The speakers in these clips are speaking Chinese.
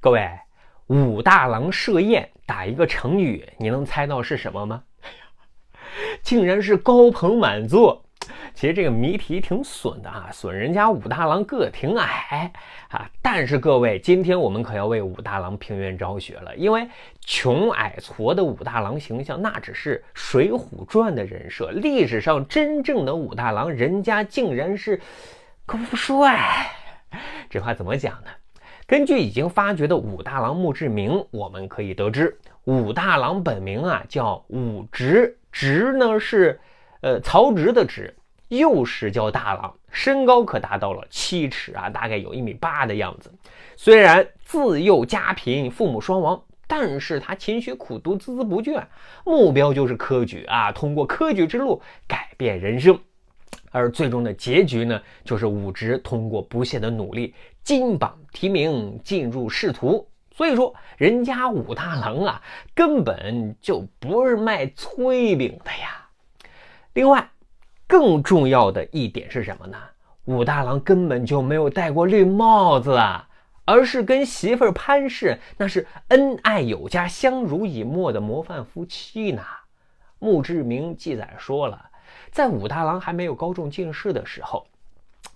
各位，武大郎设宴打一个成语，你能猜到是什么吗？竟然是高朋满座。其实这个谜题挺损的啊，损人家武大郎个挺矮啊。但是各位，今天我们可要为武大郎平冤昭雪了，因为穷矮矬的武大郎形象那只是《水浒传》的人设，历史上真正的武大郎，人家竟然是高富帅。这话怎么讲呢？根据已经发掘的武大郎墓志铭，我们可以得知，武大郎本名啊叫武直，直呢是呃曹植的直。幼时叫大郎，身高可达到了七尺啊，大概有一米八的样子。虽然自幼家贫，父母双亡，但是他勤学苦读，孜孜不倦，目标就是科举啊，通过科举之路改变人生。而最终的结局呢，就是武直通过不懈的努力，金榜题名，进入仕途。所以说，人家武大郎啊，根本就不是卖炊饼的呀。另外。更重要的一点是什么呢？武大郎根本就没有戴过绿帽子啊，而是跟媳妇潘氏那是恩爱有加、相濡以沫的模范夫妻呢。墓志铭记载说了，在武大郎还没有高中进士的时候，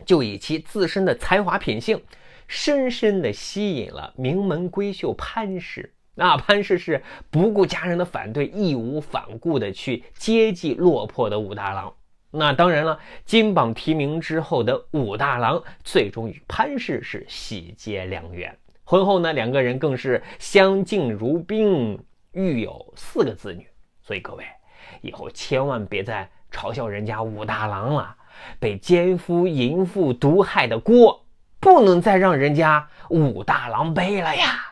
就以其自身的才华品性，深深地吸引了名门闺秀潘氏。那潘氏是不顾家人的反对，义无反顾地去接济落魄的武大郎。那当然了，金榜题名之后的武大郎，最终与潘氏是喜结良缘。婚后呢，两个人更是相敬如宾，育有四个子女。所以各位，以后千万别再嘲笑人家武大郎了，被奸夫淫妇毒害的锅，不能再让人家武大郎背了呀。